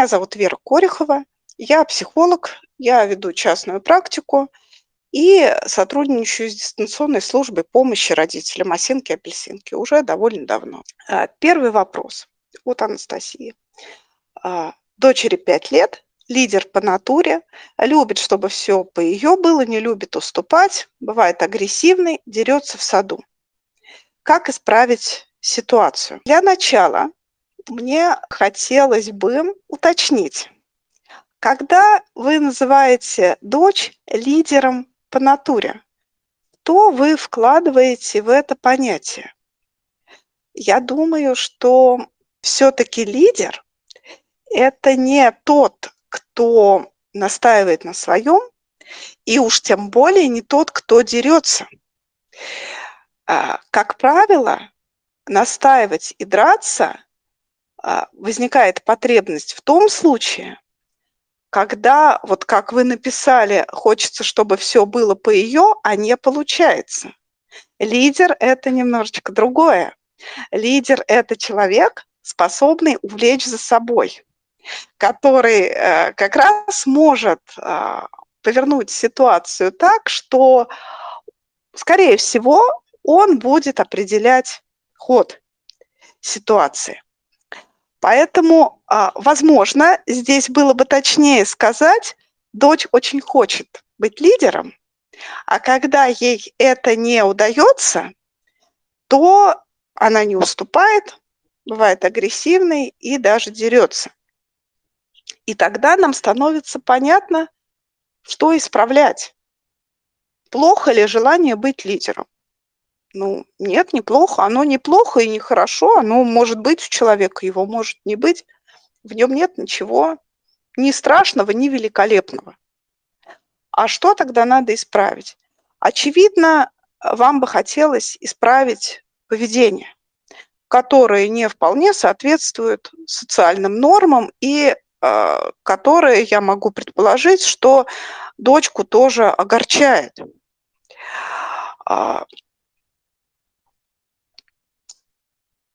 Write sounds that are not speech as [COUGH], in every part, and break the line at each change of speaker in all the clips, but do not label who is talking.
Меня зовут Вера Корехова, я психолог, я веду частную практику и сотрудничаю с дистанционной службой помощи родителям осинки-апельсинки уже довольно давно. А, первый вопрос от Анастасии. А, дочери 5 лет, лидер по натуре, любит, чтобы все по ее было, не любит уступать, бывает агрессивный, дерется в саду. Как исправить ситуацию? Для начала мне хотелось бы уточнить, когда вы называете дочь лидером по натуре, то вы вкладываете в это понятие? Я думаю, что все-таки лидер – это не тот, кто настаивает на своем, и уж тем более не тот, кто дерется. А, как правило, настаивать и драться возникает потребность в том случае, когда, вот как вы написали, хочется, чтобы все было по ее, а не получается. Лидер – это немножечко другое. Лидер – это человек, способный увлечь за собой, который э, как раз может э, повернуть ситуацию так, что, скорее всего, он будет определять ход ситуации. Поэтому, а, возможно, здесь было бы точнее сказать, дочь очень хочет быть лидером, а когда ей это не удается, то она не уступает, бывает агрессивной и даже дерется. И тогда нам становится понятно, что исправлять. Плохо ли желание быть лидером? Ну, нет, неплохо. Оно неплохо и нехорошо. Оно может быть у человека, его может не быть. В нем нет ничего ни страшного, ни великолепного. А что тогда надо исправить? Очевидно, вам бы хотелось исправить поведение, которое не вполне соответствует социальным нормам и э, которое, я могу предположить, что дочку тоже огорчает. А,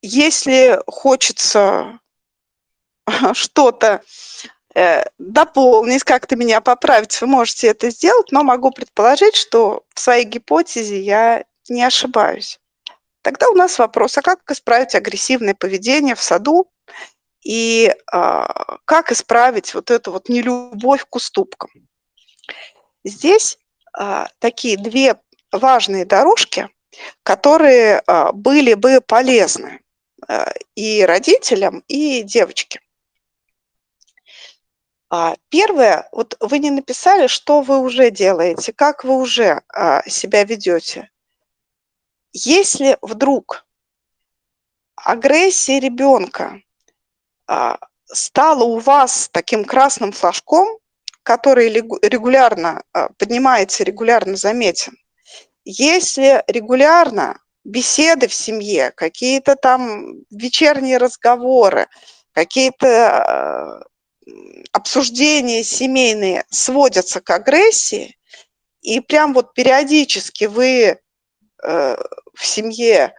если хочется [LAUGHS] что-то э, дополнить, как-то меня поправить, вы можете это сделать, но могу предположить, что в своей гипотезе я не ошибаюсь. Тогда у нас вопрос, а как исправить агрессивное поведение в саду и а, как исправить вот эту вот нелюбовь к уступкам? Здесь а, такие две важные дорожки, которые а, были бы полезны. Э, и родителям, и девочке. А, первое, вот вы не написали, что вы уже делаете, как вы уже а, себя ведете. Если вдруг агрессия ребенка а, стала у вас таким красным флажком, который регулярно поднимается, регулярно заметен, если регулярно беседы в семье, какие-то там вечерние разговоры, какие-то э, обсуждения семейные сводятся к агрессии, и прям вот периодически вы э, в семье,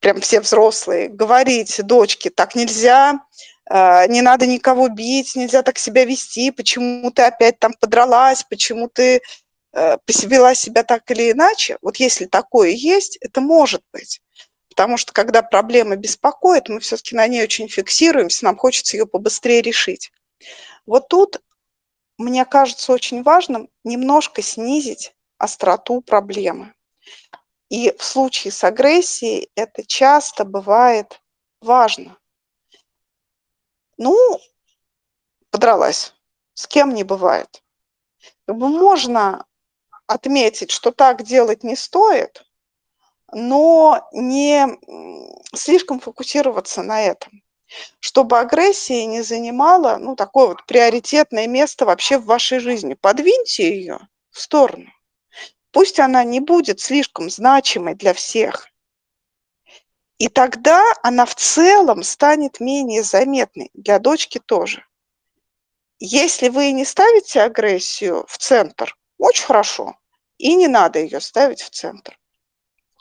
прям все взрослые, говорите дочке, так нельзя, э, не надо никого бить, нельзя так себя вести, почему ты опять там подралась, почему ты вела себя так или иначе, вот если такое есть, это может быть. Потому что когда проблема беспокоит, мы все-таки на ней очень фиксируемся, нам хочется ее побыстрее решить. Вот тут, мне кажется, очень важным немножко снизить остроту проблемы. И в случае с агрессией это часто бывает важно. Ну, подралась. С кем не бывает. Можно отметить, что так делать не стоит, но не слишком фокусироваться на этом, чтобы агрессия не занимала ну, такое вот приоритетное место вообще в вашей жизни. Подвиньте ее в сторону. Пусть она не будет слишком значимой для всех. И тогда она в целом станет менее заметной, для дочки тоже. Если вы не ставите агрессию в центр, очень хорошо. И не надо ее ставить в центр.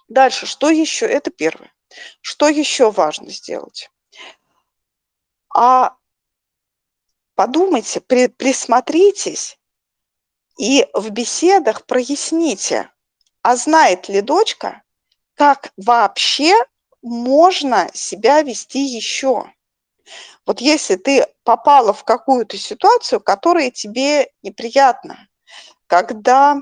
Дальше, что еще? Это первое. Что еще важно сделать? А подумайте, при, присмотритесь и в беседах проясните, а знает ли дочка, как вообще можно себя вести еще. Вот если ты попала в какую-то ситуацию, которая тебе неприятна, когда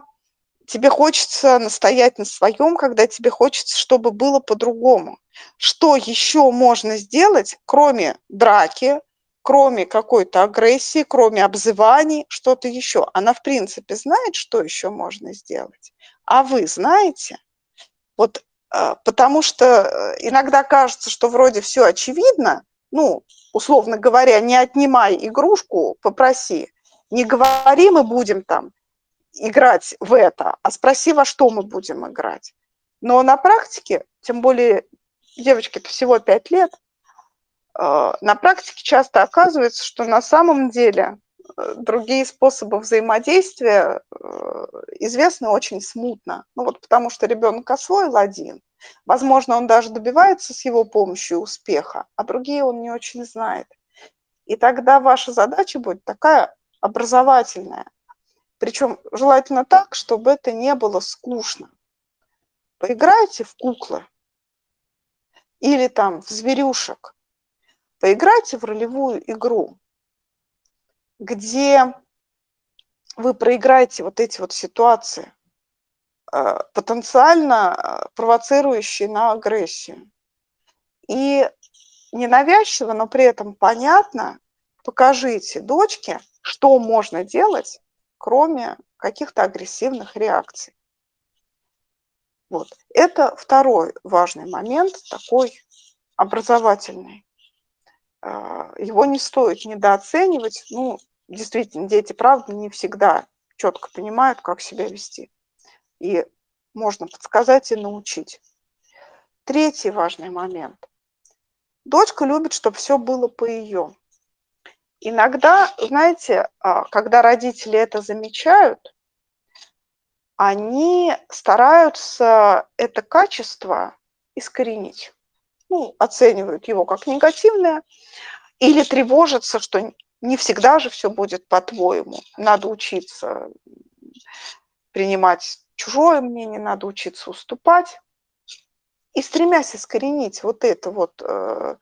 тебе хочется настоять на своем, когда тебе хочется, чтобы было по-другому. Что еще можно сделать, кроме драки, кроме какой-то агрессии, кроме обзываний, что-то еще. Она, в принципе, знает, что еще можно сделать. А вы знаете? Вот а, потому что э, иногда кажется, что вроде все очевидно, ну, условно говоря, не отнимай игрушку, попроси. Не говори, мы будем там играть в это, а спроси, во что мы будем играть. Но на практике, тем более девочке всего 5 лет, а, на практике часто оказывается, что на самом деле э, другие способы взаимодействия э, известны очень смутно. Ну вот потому что ребенок освоил один. Возможно, он даже добивается с его помощью успеха, а другие он не очень знает. И тогда ваша задача будет такая образовательная. Причем желательно так, чтобы это не было скучно. Поиграйте в куклы или там в зверюшек – Поиграйте в ролевую игру, где вы проиграете вот эти вот ситуации, э, потенциально э, провоцирующие на агрессию. И ненавязчиво, но при этом понятно, покажите дочке, что можно делать, кроме каких-то агрессивных реакций. Вот. Это второй важный момент, такой образовательный. А, его не стоит недооценивать. Ну, действительно, дети, правда, не всегда четко понимают, как себя вести. И можно подсказать и научить. Третий важный момент. Дочка любит, чтобы все было по ее. Иногда, знаете, а, когда родители это замечают, они стараются это качество искоренить ну, оценивают его как негативное, или тревожатся, что не всегда же все будет по-твоему. Надо учиться принимать чужое мнение, надо учиться уступать. И стремясь искоренить вот это вот э,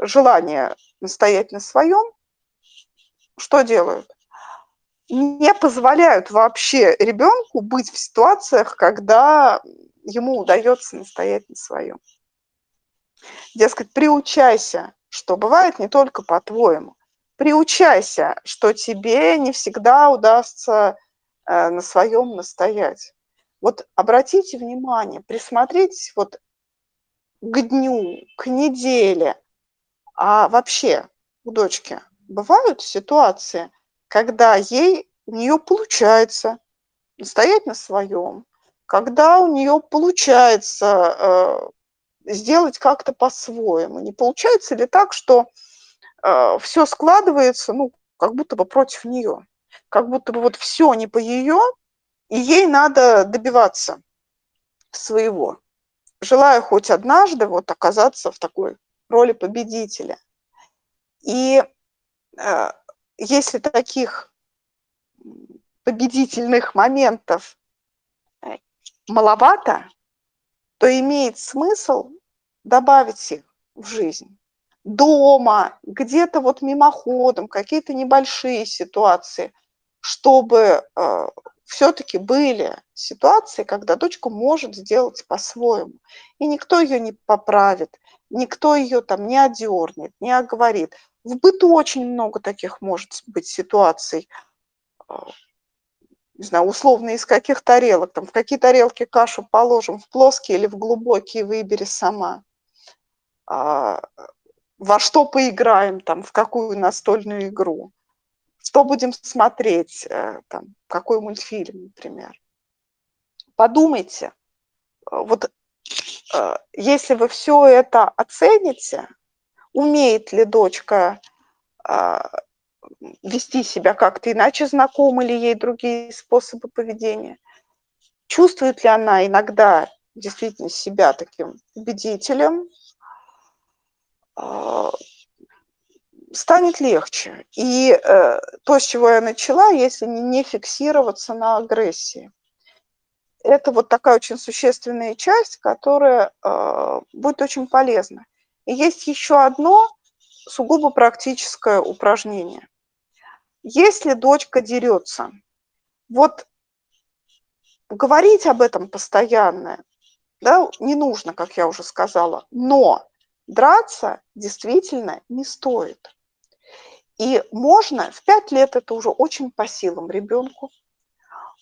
желание настоять на своем, что делают? Не позволяют вообще ребенку быть в ситуациях, когда ему удается настоять на своем. Дескать, приучайся, что бывает не только по-твоему. Приучайся, что тебе не всегда удастся э, на своем настоять. Вот обратите внимание, присмотритесь вот к дню, к неделе. А вообще у дочки бывают ситуации, когда ей, у нее получается настоять на своем, когда у нее получается э, сделать как-то по-своему. Не получается ли так, что э, все складывается, ну, как будто бы против нее, как будто бы вот все не по ее, и ей надо добиваться своего, желая хоть однажды вот оказаться в такой роли победителя. И э, если таких победительных моментов э, маловато, то имеет смысл добавить их в жизнь. Дома, где-то вот мимоходом, какие-то небольшие ситуации, чтобы э, все-таки были ситуации, когда дочка может сделать по-своему. И никто ее не поправит, никто ее там не одернет, не оговорит. В быту очень много таких может быть ситуаций. Э, не знаю, условно из каких тарелок, там, в какие тарелки кашу положим, в плоские или в глубокие, выбери сама. А, во что поиграем, там, в какую настольную игру, что будем смотреть, э, там, какой мультфильм, например. Подумайте, вот если вы все это оцените, умеет ли дочка а, вести себя как-то иначе, знакомы ли ей другие способы поведения, чувствует ли она иногда действительно себя таким победителем, а, станет легче. И э, то, с чего я начала, если не фиксироваться на агрессии. Это вот такая очень существенная часть, которая э, будет очень полезна. И есть еще одно сугубо практическое упражнение. Если дочка дерется, вот говорить об этом постоянно, да, не нужно, как я уже сказала, но драться действительно не стоит. И можно, в пять лет это уже очень по силам ребенку,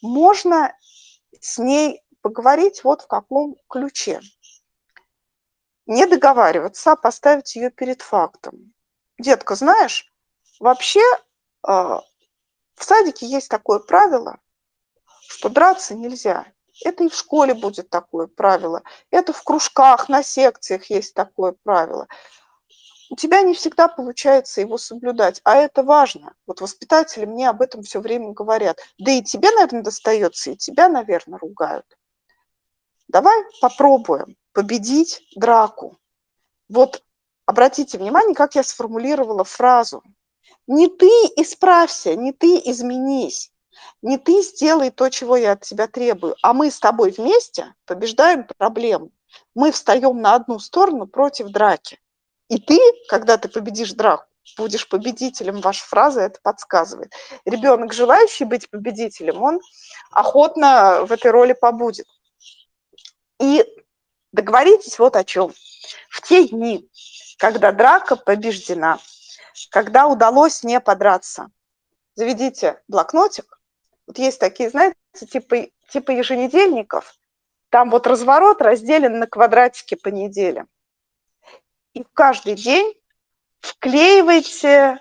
можно с ней поговорить вот в каком ключе. Не договариваться, а поставить ее перед фактом. Детка, знаешь, вообще а, в садике есть такое правило, что драться нельзя. Это и в школе будет такое правило. Это в кружках, на секциях есть такое правило. У тебя не всегда получается его соблюдать, а это важно. Вот воспитатели мне об этом все время говорят. Да и тебе, наверное, достается, и тебя, наверное, ругают. Давай попробуем победить драку. Вот обратите внимание, как я сформулировала фразу. Не ты исправься, не ты изменись, не ты сделай то, чего я от тебя требую, а мы с тобой вместе побеждаем проблему. Мы встаем на одну сторону против драки. И ты, когда ты победишь драку, будешь победителем. Ваша фраза это подсказывает. Ребенок, желающий быть победителем, он охотно в этой роли побудет. И договоритесь вот о чем. В те дни, когда драка побеждена, когда удалось не подраться, заведите блокнотик. Вот есть такие, знаете, типа, типа еженедельников. Там вот разворот разделен на квадратики по неделям. И каждый день вклеивайте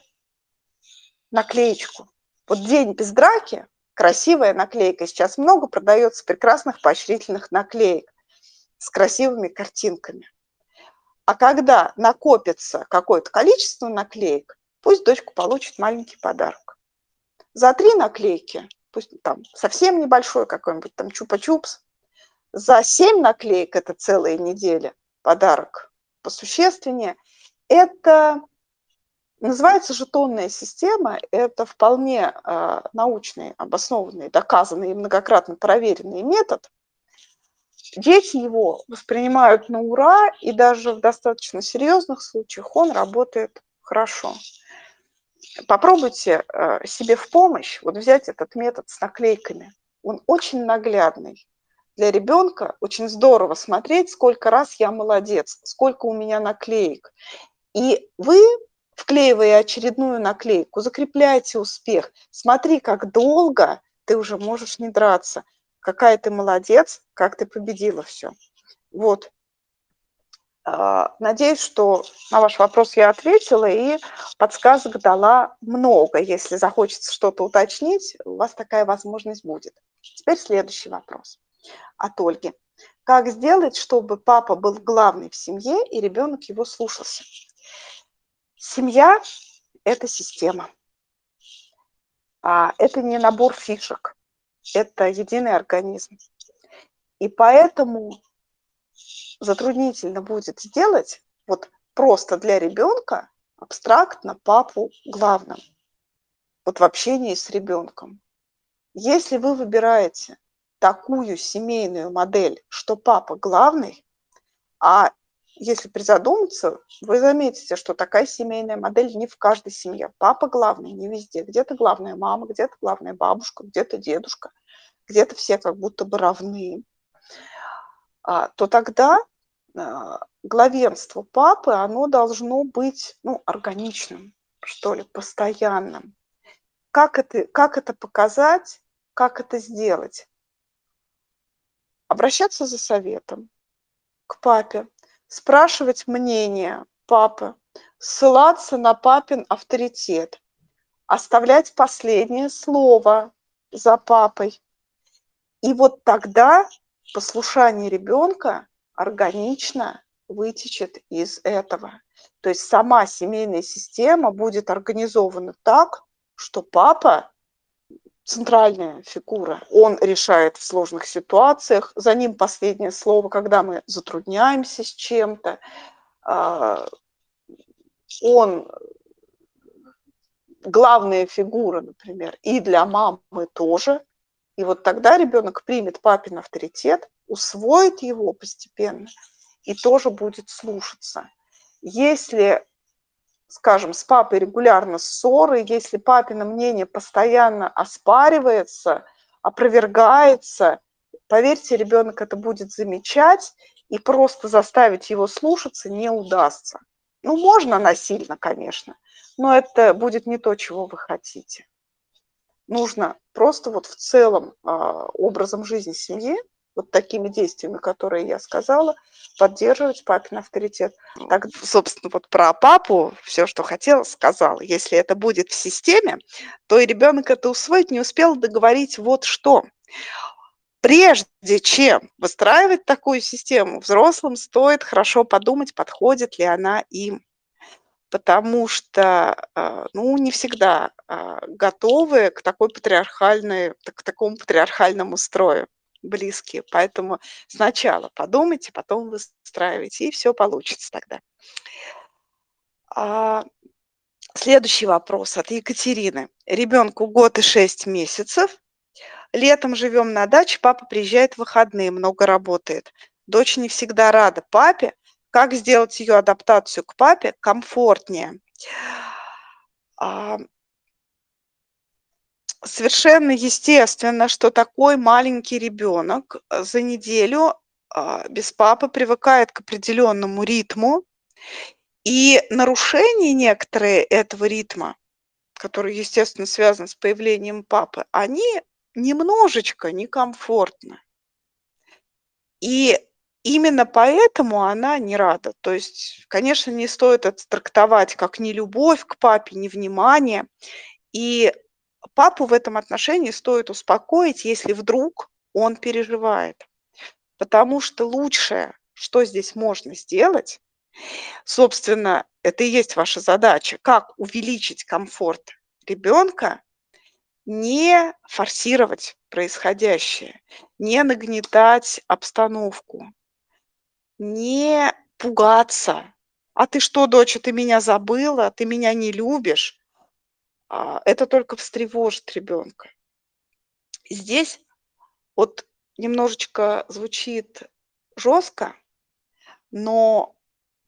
наклеечку. Вот день без драки, красивая наклейка. Сейчас много продается прекрасных поощрительных наклеек с красивыми картинками. А когда накопится какое-то количество наклеек, пусть дочка получит маленький подарок. За три наклейки, пусть там совсем небольшой какой-нибудь там чупа-чупс, за семь наклеек, это целая неделя, подарок посущественнее, это называется жетонная система, это вполне э, научный, обоснованный, доказанный и многократно проверенный метод – Дети его воспринимают на ура, и даже в достаточно серьезных случаях он работает хорошо. Попробуйте э, себе в помощь вот взять этот метод с наклейками. Он очень наглядный. Для ребенка очень здорово смотреть, сколько раз я молодец, сколько у меня наклеек. И вы, вклеивая очередную наклейку, закрепляете успех. Смотри, как долго ты уже можешь не драться какая ты молодец, как ты победила все. Вот. А, надеюсь, что на ваш вопрос я ответила и подсказок дала много. Если захочется что-то уточнить, у вас такая возможность будет. Теперь следующий вопрос от Ольги. Как сделать, чтобы папа был главный в семье и ребенок его слушался? Семья – это система. А это не набор фишек это единый организм. И поэтому затруднительно будет сделать вот просто для ребенка абстрактно папу главным. Вот в общении с ребенком. Если вы выбираете такую семейную модель, что папа главный, а если призадуматься, вы заметите, что такая семейная модель не в каждой семье. Папа главный, не везде. Где-то главная мама, где-то главная бабушка, где-то дедушка, где-то все как будто бы равны. А, то тогда а, главенство папы, оно должно быть ну, органичным, что ли, постоянным. Как это, как это показать, как это сделать? Обращаться за советом к папе, спрашивать мнение папы, ссылаться на папин авторитет, оставлять последнее слово за папой. И вот тогда послушание ребенка органично вытечет из этого. То есть сама семейная система будет организована так, что папа центральная фигура. Он решает в сложных ситуациях, за ним последнее слово, когда мы затрудняемся с чем-то. А, он главная фигура, например, и для мамы тоже. И вот тогда ребенок примет папин авторитет, усвоит его постепенно и тоже будет слушаться. Если, скажем, с папой регулярно ссоры, если папино мнение постоянно оспаривается, опровергается, поверьте, ребенок это будет замечать, и просто заставить его слушаться не удастся. Ну, можно насильно, конечно, но это будет не то, чего вы хотите. Нужно просто вот в целом а, образом жизни семьи, вот такими действиями, которые я сказала, поддерживать папин авторитет. Так, собственно, вот про папу все, что хотела, сказала. Если это будет в системе, то и ребенок это усвоить не успел договорить вот что. Прежде чем выстраивать такую систему, взрослым стоит хорошо подумать, подходит ли она им потому что, а, ну, не всегда а, готовы к такой патриархальной, к такому патриархальному строю близкие. Поэтому сначала подумайте, потом выстраивайте, и все получится тогда. А, следующий вопрос от Екатерины. Ребенку год и шесть месяцев. Летом живем на даче, папа приезжает в выходные, много работает. Дочь не всегда рада папе, как сделать ее адаптацию к папе комфортнее? Совершенно естественно, что такой маленький ребенок э, за неделю а, без папы привыкает к определенному ритму, и нарушение некоторые этого ритма, который, естественно, связан с появлением папы, они немножечко некомфортны. И Именно поэтому она не рада. То есть, конечно, не стоит это трактовать как не любовь к папе, не внимание. И папу в этом отношении стоит успокоить, если вдруг он переживает. Потому что лучшее, что здесь можно сделать, собственно, это и есть ваша задача, как увеличить комфорт ребенка, не форсировать происходящее, не нагнетать обстановку, не пугаться. А ты что, доча, ты меня забыла, ты меня не любишь? А, это только встревожит ребенка. Здесь вот немножечко звучит жестко, но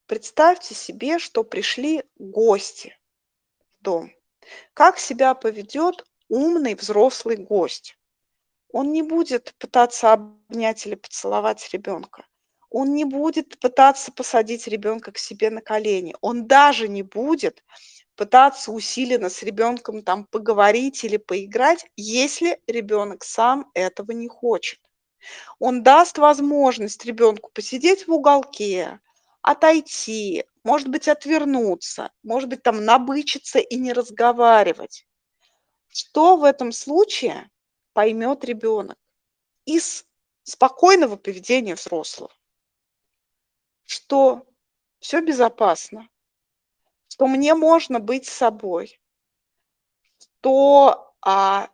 представьте себе, что пришли гости в дом. Как себя поведет умный взрослый гость? Он не будет пытаться обнять или поцеловать ребенка он не будет пытаться посадить ребенка к себе на колени, он даже не будет пытаться усиленно с ребенком там поговорить или поиграть, если ребенок сам этого не хочет. Он даст возможность ребенку посидеть в уголке, отойти, может быть, отвернуться, может быть, там набычиться и не разговаривать. Что в этом случае поймет ребенок из спокойного поведения взрослого? что все безопасно, что мне можно быть собой, что а,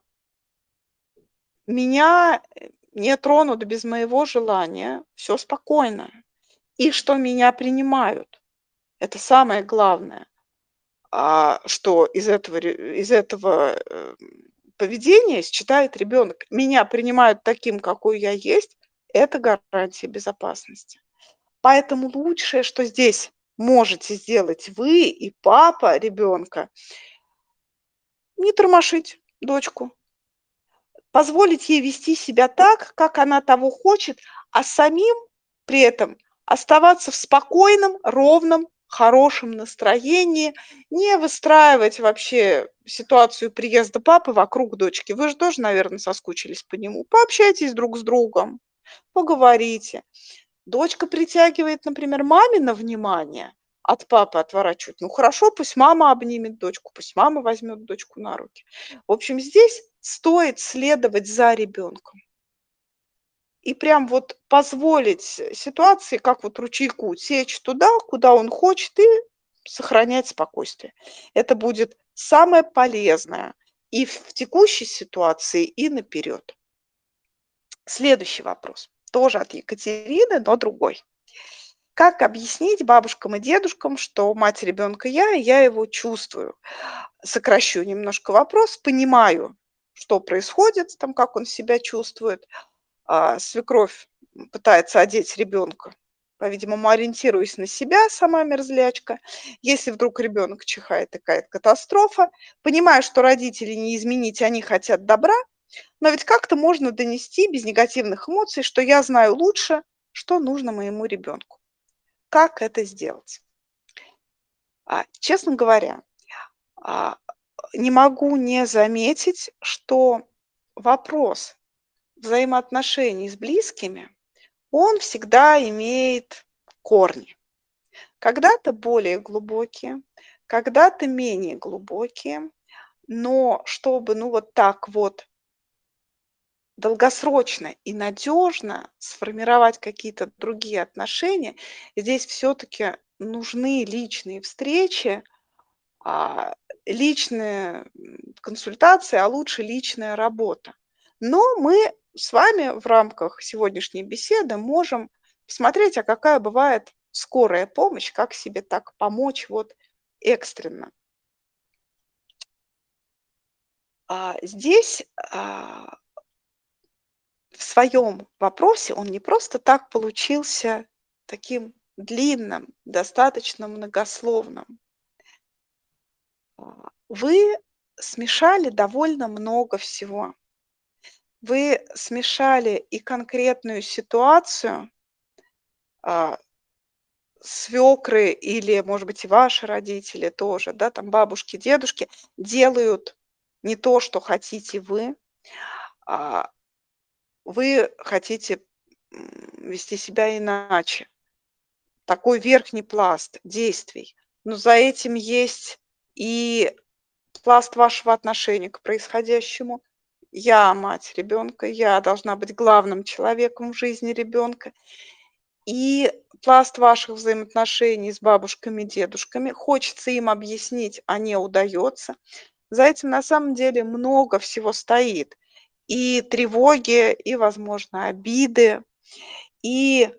меня не тронут без моего желания, все спокойно, и что меня принимают. Это самое главное, а, что из этого, из этого э, поведения считает ребенок. Меня принимают таким, какой я есть, это гарантия безопасности. Поэтому лучшее, что здесь можете сделать вы и папа ребенка, не тормошить дочку, позволить ей вести себя так, как она того хочет, а самим при этом оставаться в спокойном, ровном, хорошем настроении, не выстраивать вообще ситуацию приезда папы вокруг дочки. Вы же тоже, наверное, соскучились по нему. Пообщайтесь друг с другом, поговорите. Дочка притягивает, например, мамино внимание, от папы отворачивает. Ну хорошо, пусть мама обнимет дочку, пусть мама возьмет дочку на руки. В общем, здесь стоит следовать за ребенком. И прям вот позволить ситуации, как вот ручейку, течь туда, куда он хочет, и сохранять спокойствие. Это будет самое полезное и в текущей ситуации, и наперед. Следующий вопрос тоже от Екатерины, но другой. Как объяснить бабушкам и дедушкам, что мать ребенка я, и я его чувствую? Сокращу немножко вопрос, понимаю, что происходит, там, как он себя чувствует. А, свекровь пытается одеть ребенка, по-видимому, ориентируясь на себя, сама мерзлячка. Если вдруг ребенок чихает, такая катастрофа. Понимаю, что родители не изменить, они хотят добра, но ведь как-то можно донести без негативных эмоций, что я знаю лучше, что нужно моему ребенку. Как это сделать? А, честно говоря, а, не могу не заметить, что вопрос взаимоотношений с близкими, он всегда имеет корни. Когда-то более глубокие, когда-то менее глубокие, но чтобы ну вот так вот долгосрочно и надежно сформировать какие-то другие отношения, здесь все-таки нужны личные встречи, а, личные консультации, а лучше личная работа. Но мы с вами в рамках сегодняшней беседы можем посмотреть, а какая бывает скорая помощь, как себе так помочь вот экстренно. А здесь а, в своем вопросе он не просто так получился таким длинным, достаточно многословным. А, вы смешали довольно много всего. Вы смешали и конкретную ситуацию, а, свекры или, может быть, и ваши родители тоже, да, там бабушки, дедушки делают не то, что хотите вы, а вы хотите вести себя иначе. Такой верхний пласт действий. Но за этим есть и пласт вашего отношения к происходящему. Я мать ребенка, я должна быть главным человеком в жизни ребенка. И пласт ваших взаимоотношений с бабушками, дедушками. Хочется им объяснить, а не удается. За этим на самом деле много всего стоит и тревоги, и, возможно, обиды, и,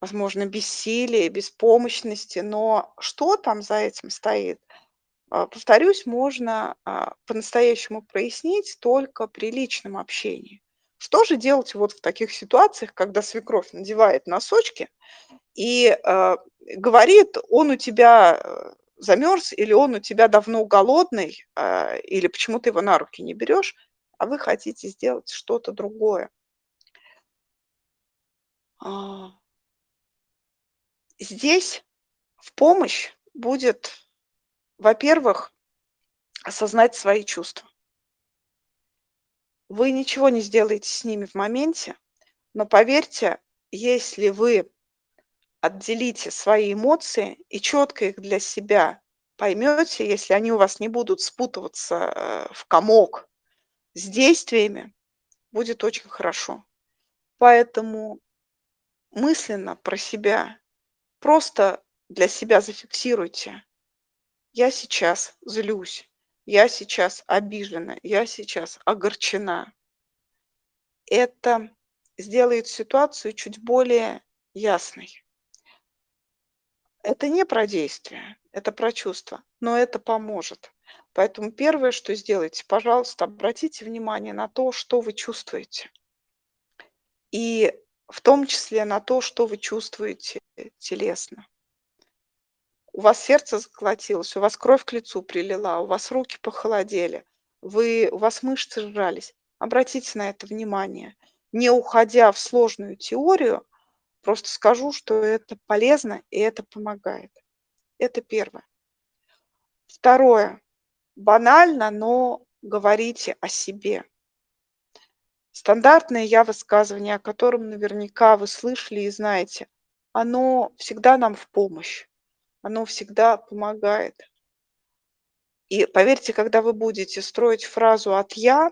возможно, бессилие, беспомощности. Но что там за этим стоит? А, повторюсь, можно а, по-настоящему прояснить только при личном общении. Что же делать вот в таких ситуациях, когда свекровь надевает носочки и э, говорит, он у тебя э, замерз, или он у тебя давно голодный, э, или почему ты его на руки не берешь, а вы хотите сделать что-то другое. А, здесь в помощь будет, во-первых, осознать свои чувства. Вы ничего не сделаете с ними в моменте, но поверьте, если вы отделите свои эмоции и четко их для себя поймете, если они у вас не будут спутываться э, в комок с действиями будет очень хорошо. Поэтому мысленно про себя просто для себя зафиксируйте. Я сейчас злюсь, я сейчас обижена, я сейчас огорчена. Это сделает ситуацию чуть более ясной. Это не про действие, это про чувство, но это поможет. Поэтому первое, что сделайте, пожалуйста, обратите внимание на то, что вы чувствуете. И в том числе на то, что вы чувствуете телесно. У вас сердце заколотилось, у вас кровь к лицу прилила, у вас руки похолодели, вы, у вас мышцы сжались. Обратите на это внимание. Не уходя в сложную теорию, просто скажу, что это полезно и это помогает. Это первое. Второе банально, но говорите о себе. Стандартное я высказывание, о котором наверняка вы слышали и знаете, оно всегда нам в помощь, оно всегда помогает. И поверьте, когда вы будете строить фразу от «я»,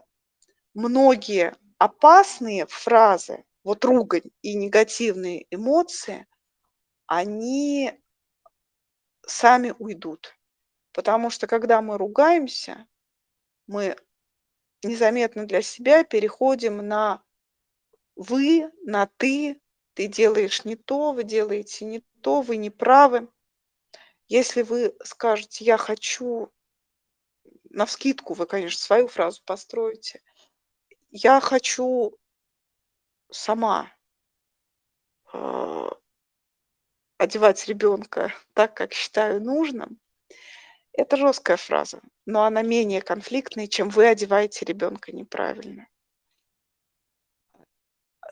многие опасные фразы, вот ругань и негативные эмоции, они сами уйдут. Потому что когда мы ругаемся, мы незаметно для себя переходим на вы, на ты, ты делаешь не то, вы делаете не то, вы не правы. Если вы скажете, я хочу, навскидку вы, конечно, свою фразу построите, я хочу сама а, одевать ребенка так, как считаю нужным, это жесткая фраза, но она менее конфликтная, чем вы одеваете ребенка неправильно.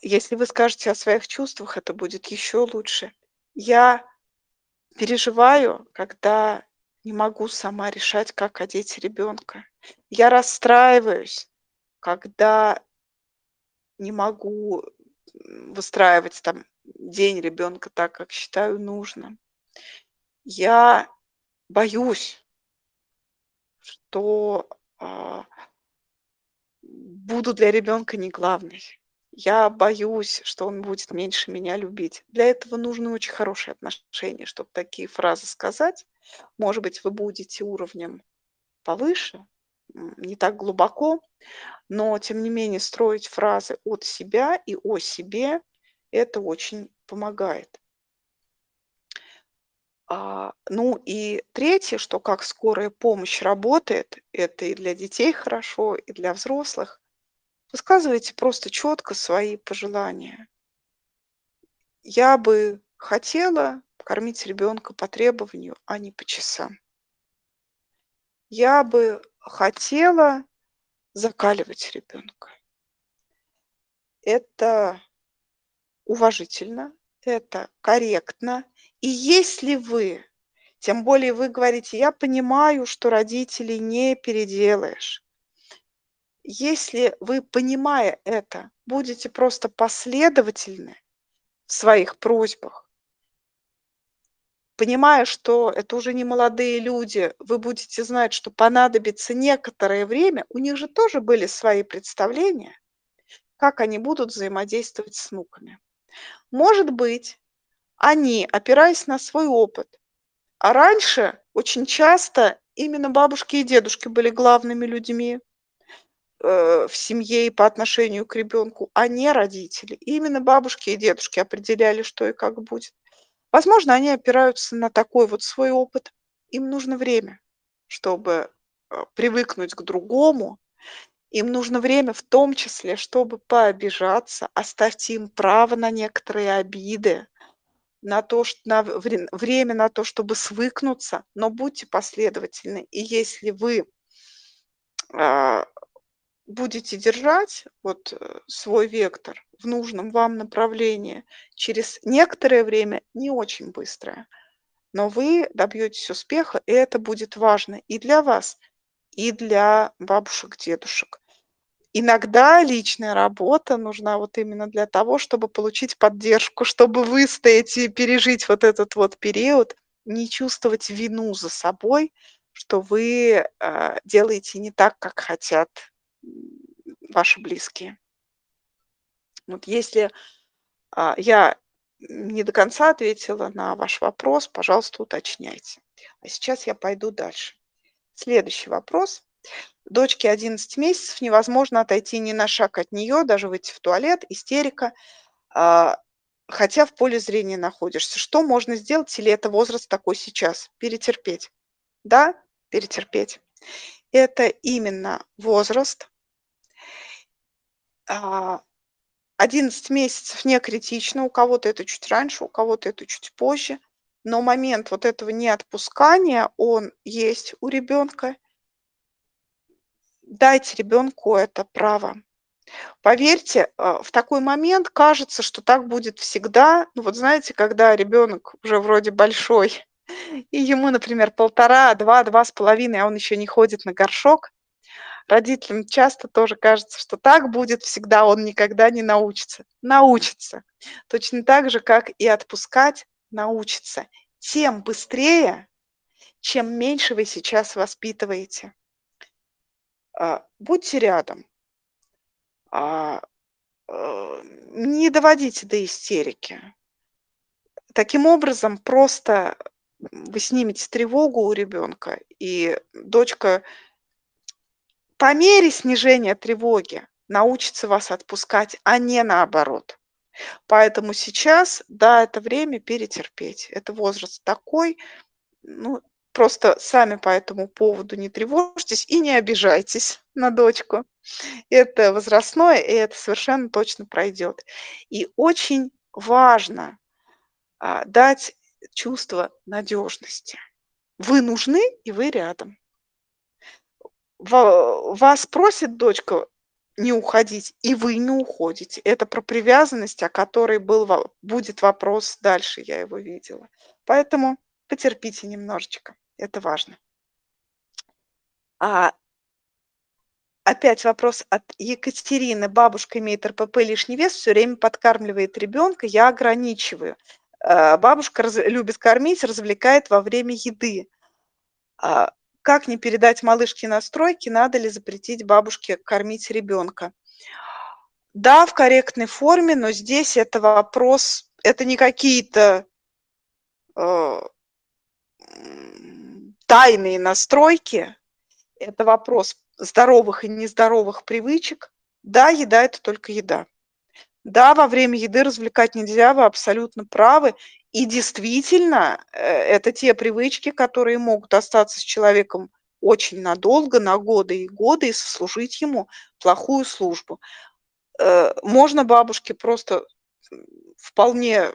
Если вы скажете о своих чувствах, это будет еще лучше. Я переживаю, когда не могу сама решать, как одеть ребенка. Я расстраиваюсь, когда не могу выстраивать там день ребенка так, как считаю нужным. Я боюсь, что а, буду для ребенка не главной. Я боюсь, что он будет меньше меня любить. Для этого нужны очень хорошие отношения, чтобы такие фразы сказать. Может быть, вы будете уровнем повыше, не так глубоко, но тем не менее строить фразы от себя и о себе это очень помогает. А, ну и третье, что как скорая помощь работает, это и для детей хорошо, и для взрослых. Высказывайте просто четко свои пожелания. Я бы хотела кормить ребенка по требованию, а не по часам. Я бы хотела закаливать ребенка. Это уважительно, это корректно. И если вы, тем более вы говорите, я понимаю, что родителей не переделаешь. Если вы, понимая это, будете просто последовательны в своих просьбах, понимая, что это уже не молодые люди, вы будете знать, что понадобится некоторое время, у них же тоже были свои представления, как они будут взаимодействовать с внуками. Может быть, они, опираясь на свой опыт, а раньше очень часто именно бабушки и дедушки были главными людьми э, в семье и по отношению к ребенку, а не родители. И именно бабушки и дедушки определяли, что и как будет. Возможно, они опираются на такой вот свой опыт. Им нужно время, чтобы э, привыкнуть к другому, им нужно время в том числе, чтобы пообижаться, оставьте им право на некоторые обиды, на то, что на время на то, чтобы свыкнуться, но будьте последовательны. И если вы а, будете держать вот э, свой вектор в нужном вам направлении через некоторое время, не очень быстрое, но вы добьетесь успеха, и это будет важно и для вас, и для бабушек, дедушек. Иногда личная работа нужна вот именно для того, чтобы получить поддержку, чтобы выстоять и пережить вот этот вот период, не чувствовать вину за собой, что вы э, делаете не так, как хотят ваши близкие. Вот если э, я не до конца ответила на ваш вопрос, пожалуйста, уточняйте. А сейчас я пойду дальше. Следующий вопрос. Дочке 11 месяцев, невозможно отойти ни на шаг от нее, даже выйти в туалет, истерика, а, хотя в поле зрения находишься. Что можно сделать, или это возраст такой сейчас? Перетерпеть. Да, перетерпеть. Это именно возраст. 11 а, месяцев не критично, у кого-то это чуть раньше, у кого-то это чуть позже, но момент вот этого неотпускания, он есть у ребенка, дайте ребенку это право. Поверьте, э, в такой момент кажется, что так будет всегда. Ну вот знаете, когда ребенок уже вроде большой, [LAUGHS] и ему, например, полтора, два, два с половиной, а он еще не ходит на горшок, родителям часто тоже кажется, что так будет всегда, он никогда не научится. Научится. Точно так же, как и отпускать научится. Тем быстрее, чем меньше вы сейчас воспитываете. А, будьте рядом. А, э, не доводите до истерики. Таким образом, просто вы снимете тревогу у ребенка, и дочка по мере снижения тревоги научится вас отпускать, а не наоборот. Поэтому сейчас, да, это время перетерпеть. Это возраст такой, ну, просто сами по этому поводу не тревожьтесь и не обижайтесь на дочку. Это возрастное, и это совершенно точно пройдет. И очень важно а, дать чувство надежности. Вы нужны, и вы рядом. Вас просит дочка не уходить, и вы не уходите. Это про привязанность, о которой был, будет вопрос дальше, я его видела. Поэтому потерпите немножечко, это важно. А, опять вопрос от Екатерины. Бабушка имеет РПП лишний вес, все время подкармливает ребенка, я ограничиваю. А, бабушка раз, любит кормить, развлекает во время еды. А, как не передать малышке настройки, надо ли запретить бабушке кормить ребенка? Да, в корректной форме, но здесь это вопрос, это не какие-то э, тайные настройки, это вопрос здоровых и нездоровых привычек. Да, еда – это только еда. Да, во время еды развлекать нельзя, вы абсолютно правы. И действительно, э, это те привычки, которые могут остаться с человеком очень надолго, на годы и годы, и сослужить ему плохую службу. Э, можно бабушке просто вполне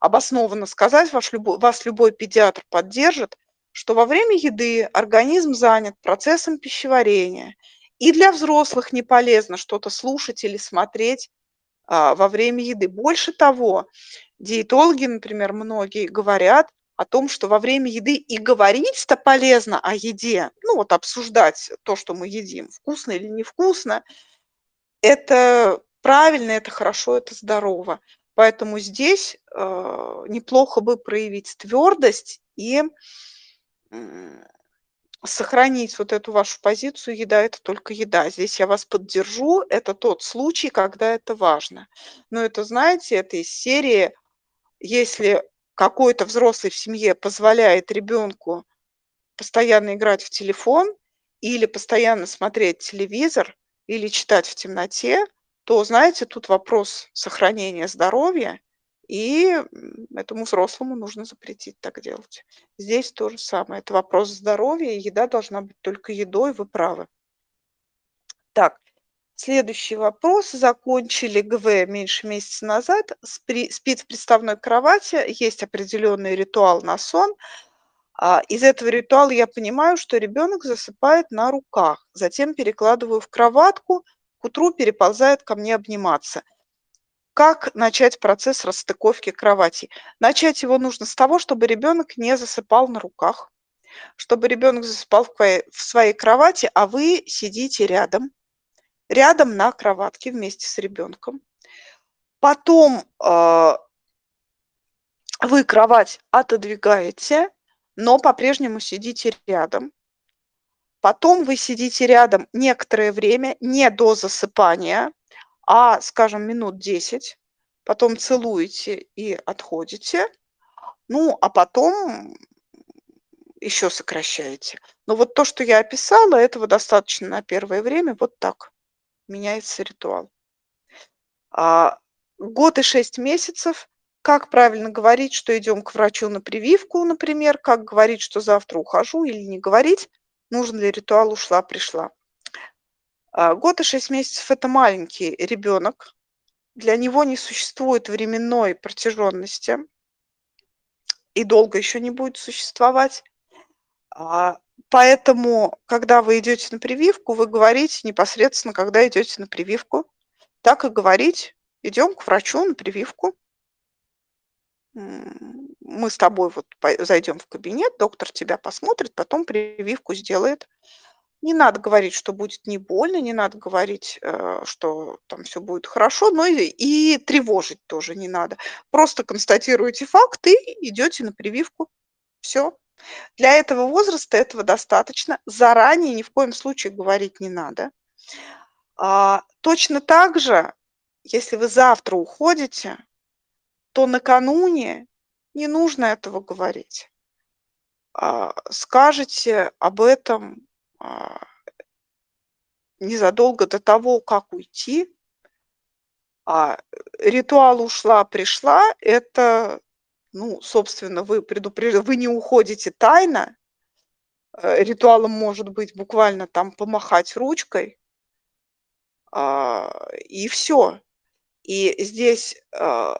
обоснованно сказать, ваш любой, вас любой педиатр поддержит, что во время еды организм занят процессом пищеварения, и для взрослых не полезно что-то слушать или смотреть а, во время еды. Больше того, Диетологи, например, многие говорят о том, что во время еды и говорить-то полезно о еде, ну вот обсуждать то, что мы едим, вкусно или невкусно, это правильно, это хорошо, это здорово. Поэтому здесь э, неплохо бы проявить твердость и сохранить вот эту вашу позицию еда это только еда. Здесь я вас поддержу. Это тот случай, когда это важно. Но это, знаете, это из серии если какой-то взрослый в семье позволяет ребенку постоянно играть в телефон или постоянно смотреть телевизор или читать в темноте, то, знаете, тут вопрос сохранения здоровья, и этому взрослому нужно запретить так делать. Здесь то же самое. Это вопрос здоровья, еда должна быть только едой, вы правы. Так, Следующий вопрос. Закончили ГВ меньше месяца назад. Спит в приставной кровати. Есть определенный ритуал на сон. А, из этого ритуала я понимаю, что ребенок засыпает на руках. Затем перекладываю в кроватку. К утру переползает ко мне обниматься. Как начать процесс расстыковки кровати? Начать его нужно с того, чтобы ребенок не засыпал на руках, чтобы ребенок засыпал в своей кровати, а вы сидите рядом – рядом на кроватке вместе с ребенком. Потом э, вы кровать отодвигаете, но по-прежнему сидите рядом. Потом вы сидите рядом некоторое время, не до засыпания, а, скажем, минут 10. Потом целуете и отходите. Ну, а потом еще сокращаете. Но вот то, что я описала, этого достаточно на первое время. Вот так меняется ритуал. А, год и шесть месяцев. Как правильно говорить, что идем к врачу на прививку, например, как говорить, что завтра ухожу или не говорить, нужен ли ритуал ушла-пришла. А, год и шесть месяцев – это маленький ребенок. Для него не существует временной протяженности и долго еще не будет существовать. А, Поэтому, когда вы идете на прививку, вы говорите непосредственно, когда идете на прививку. Так и говорить, идем к врачу на прививку. Мы с тобой вот зайдем в кабинет, доктор тебя посмотрит, потом прививку сделает. Не надо говорить, что будет не больно, не надо говорить, э, что там все будет хорошо, но и, и тревожить тоже не надо. Просто констатируете факт и идете на прививку. Все. Для этого возраста этого достаточно. Заранее ни в коем случае говорить не надо. А, точно так же, если вы завтра уходите, то накануне не нужно этого говорить. А, скажете об этом незадолго до того, как уйти, а, ритуал ушла, пришла, это, ну, собственно, вы предупреждаете, вы не уходите тайно. Э, ритуалом может быть буквально там помахать ручкой, а, и все. И здесь а,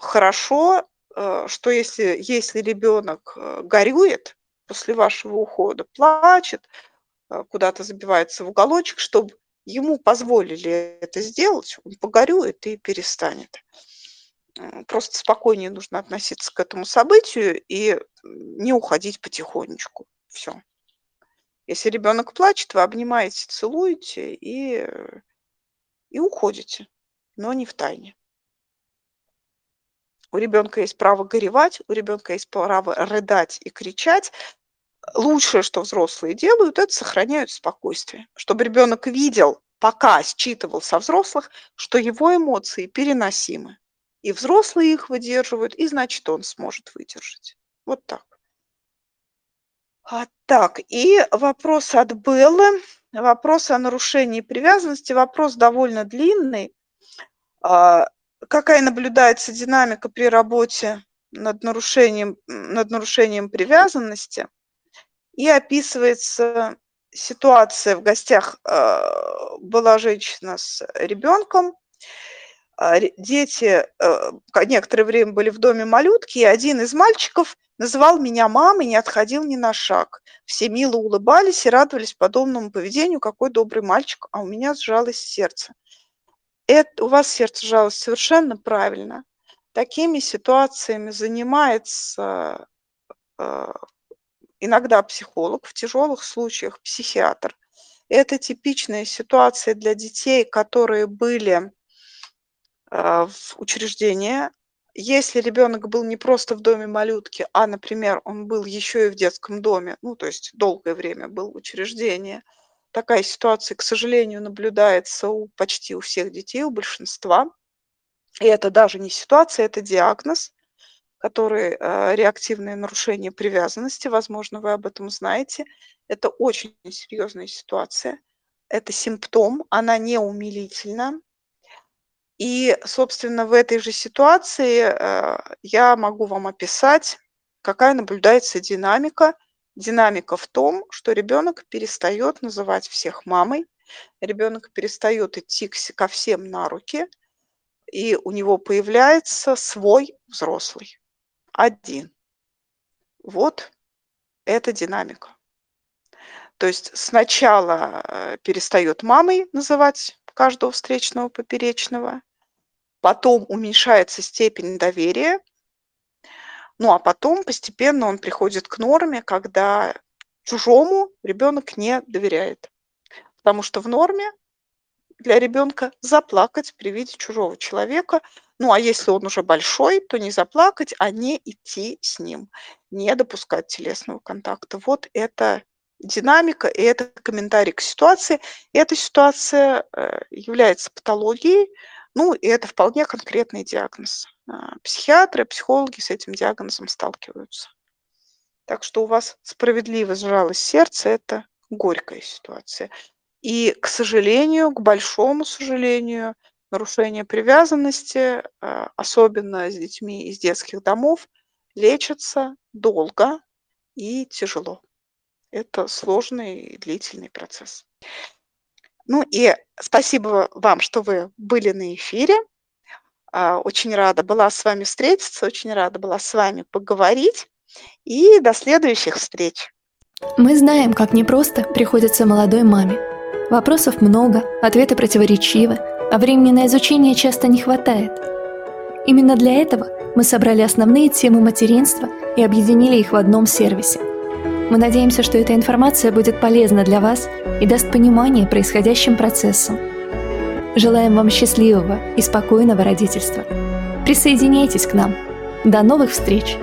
хорошо, а, что если, если ребенок э, горюет после вашего ухода, плачет, куда-то забивается в уголочек, чтобы ему позволили это сделать, он погорюет и перестанет. Просто спокойнее нужно относиться к этому событию и не уходить потихонечку. Все. Если ребенок плачет, вы обнимаете, целуете и, и уходите, но не в тайне. У ребенка есть право горевать, у ребенка есть право рыдать и кричать, лучшее, что взрослые делают, это сохраняют спокойствие, чтобы ребенок видел, пока считывал со взрослых, что его эмоции переносимы. И взрослые их выдерживают, и значит, он сможет выдержать. Вот так. А, так, и вопрос от Беллы. Вопрос о нарушении привязанности. Вопрос довольно длинный. А, какая наблюдается динамика при работе над нарушением, над нарушением привязанности? И описывается ситуация в гостях а, была женщина с ребенком, а, дети э, некоторое время были в доме малютки, и один из мальчиков называл меня мамой, не отходил ни на шаг. Все мило улыбались и радовались подобному поведению. Какой добрый мальчик, а у меня сжалось сердце. Это, у вас сердце сжалось совершенно правильно. Такими ситуациями занимается иногда психолог, в тяжелых случаях психиатр. Это типичная ситуация для детей, которые были а, в учреждении. Если ребенок был не просто в доме малютки, а, например, он был еще и в детском доме, ну, то есть долгое время был в учреждении, такая ситуация, к сожалению, наблюдается у почти у всех детей, у большинства. И это даже не ситуация, это диагноз который э, реактивное нарушение привязанности, возможно, вы об этом знаете. Это очень серьезная ситуация. Это симптом, она не умилительна. И, собственно, в этой же ситуации э, я могу вам описать, какая наблюдается динамика. Динамика в том, что ребенок перестает называть всех мамой, ребенок перестает идти ко всем на руки, и у него появляется свой взрослый один. Вот эта динамика. То есть сначала э, перестает мамой называть каждого встречного поперечного, потом уменьшается степень доверия, ну а потом постепенно он приходит к норме, когда чужому ребенок не доверяет. Потому что в норме для ребенка заплакать при виде чужого человека, ну, а если он уже большой, то не заплакать, а не идти с ним, не допускать телесного контакта. Вот это динамика, и это комментарий к ситуации. Эта ситуация э, является патологией, ну, и это вполне конкретный диагноз. А, психиатры, психологи с этим диагнозом сталкиваются. Так что у вас справедливо сжалось сердце, это горькая ситуация. И, к сожалению, к большому сожалению, нарушение привязанности, э, особенно с детьми из детских домов, лечатся долго и тяжело. Это сложный и длительный процесс. Ну и спасибо вам, что вы были на эфире. А, очень рада была с вами встретиться, очень рада была с вами поговорить. И до следующих встреч.
Мы знаем, как непросто приходится молодой маме. Вопросов много, ответы противоречивы, а времени на изучение часто не хватает. Именно для этого мы собрали основные темы материнства и объединили их в одном сервисе. Мы надеемся, что эта информация будет полезна для вас и даст понимание происходящим процессам. Желаем вам счастливого и спокойного родительства. Присоединяйтесь к нам. До новых встреч!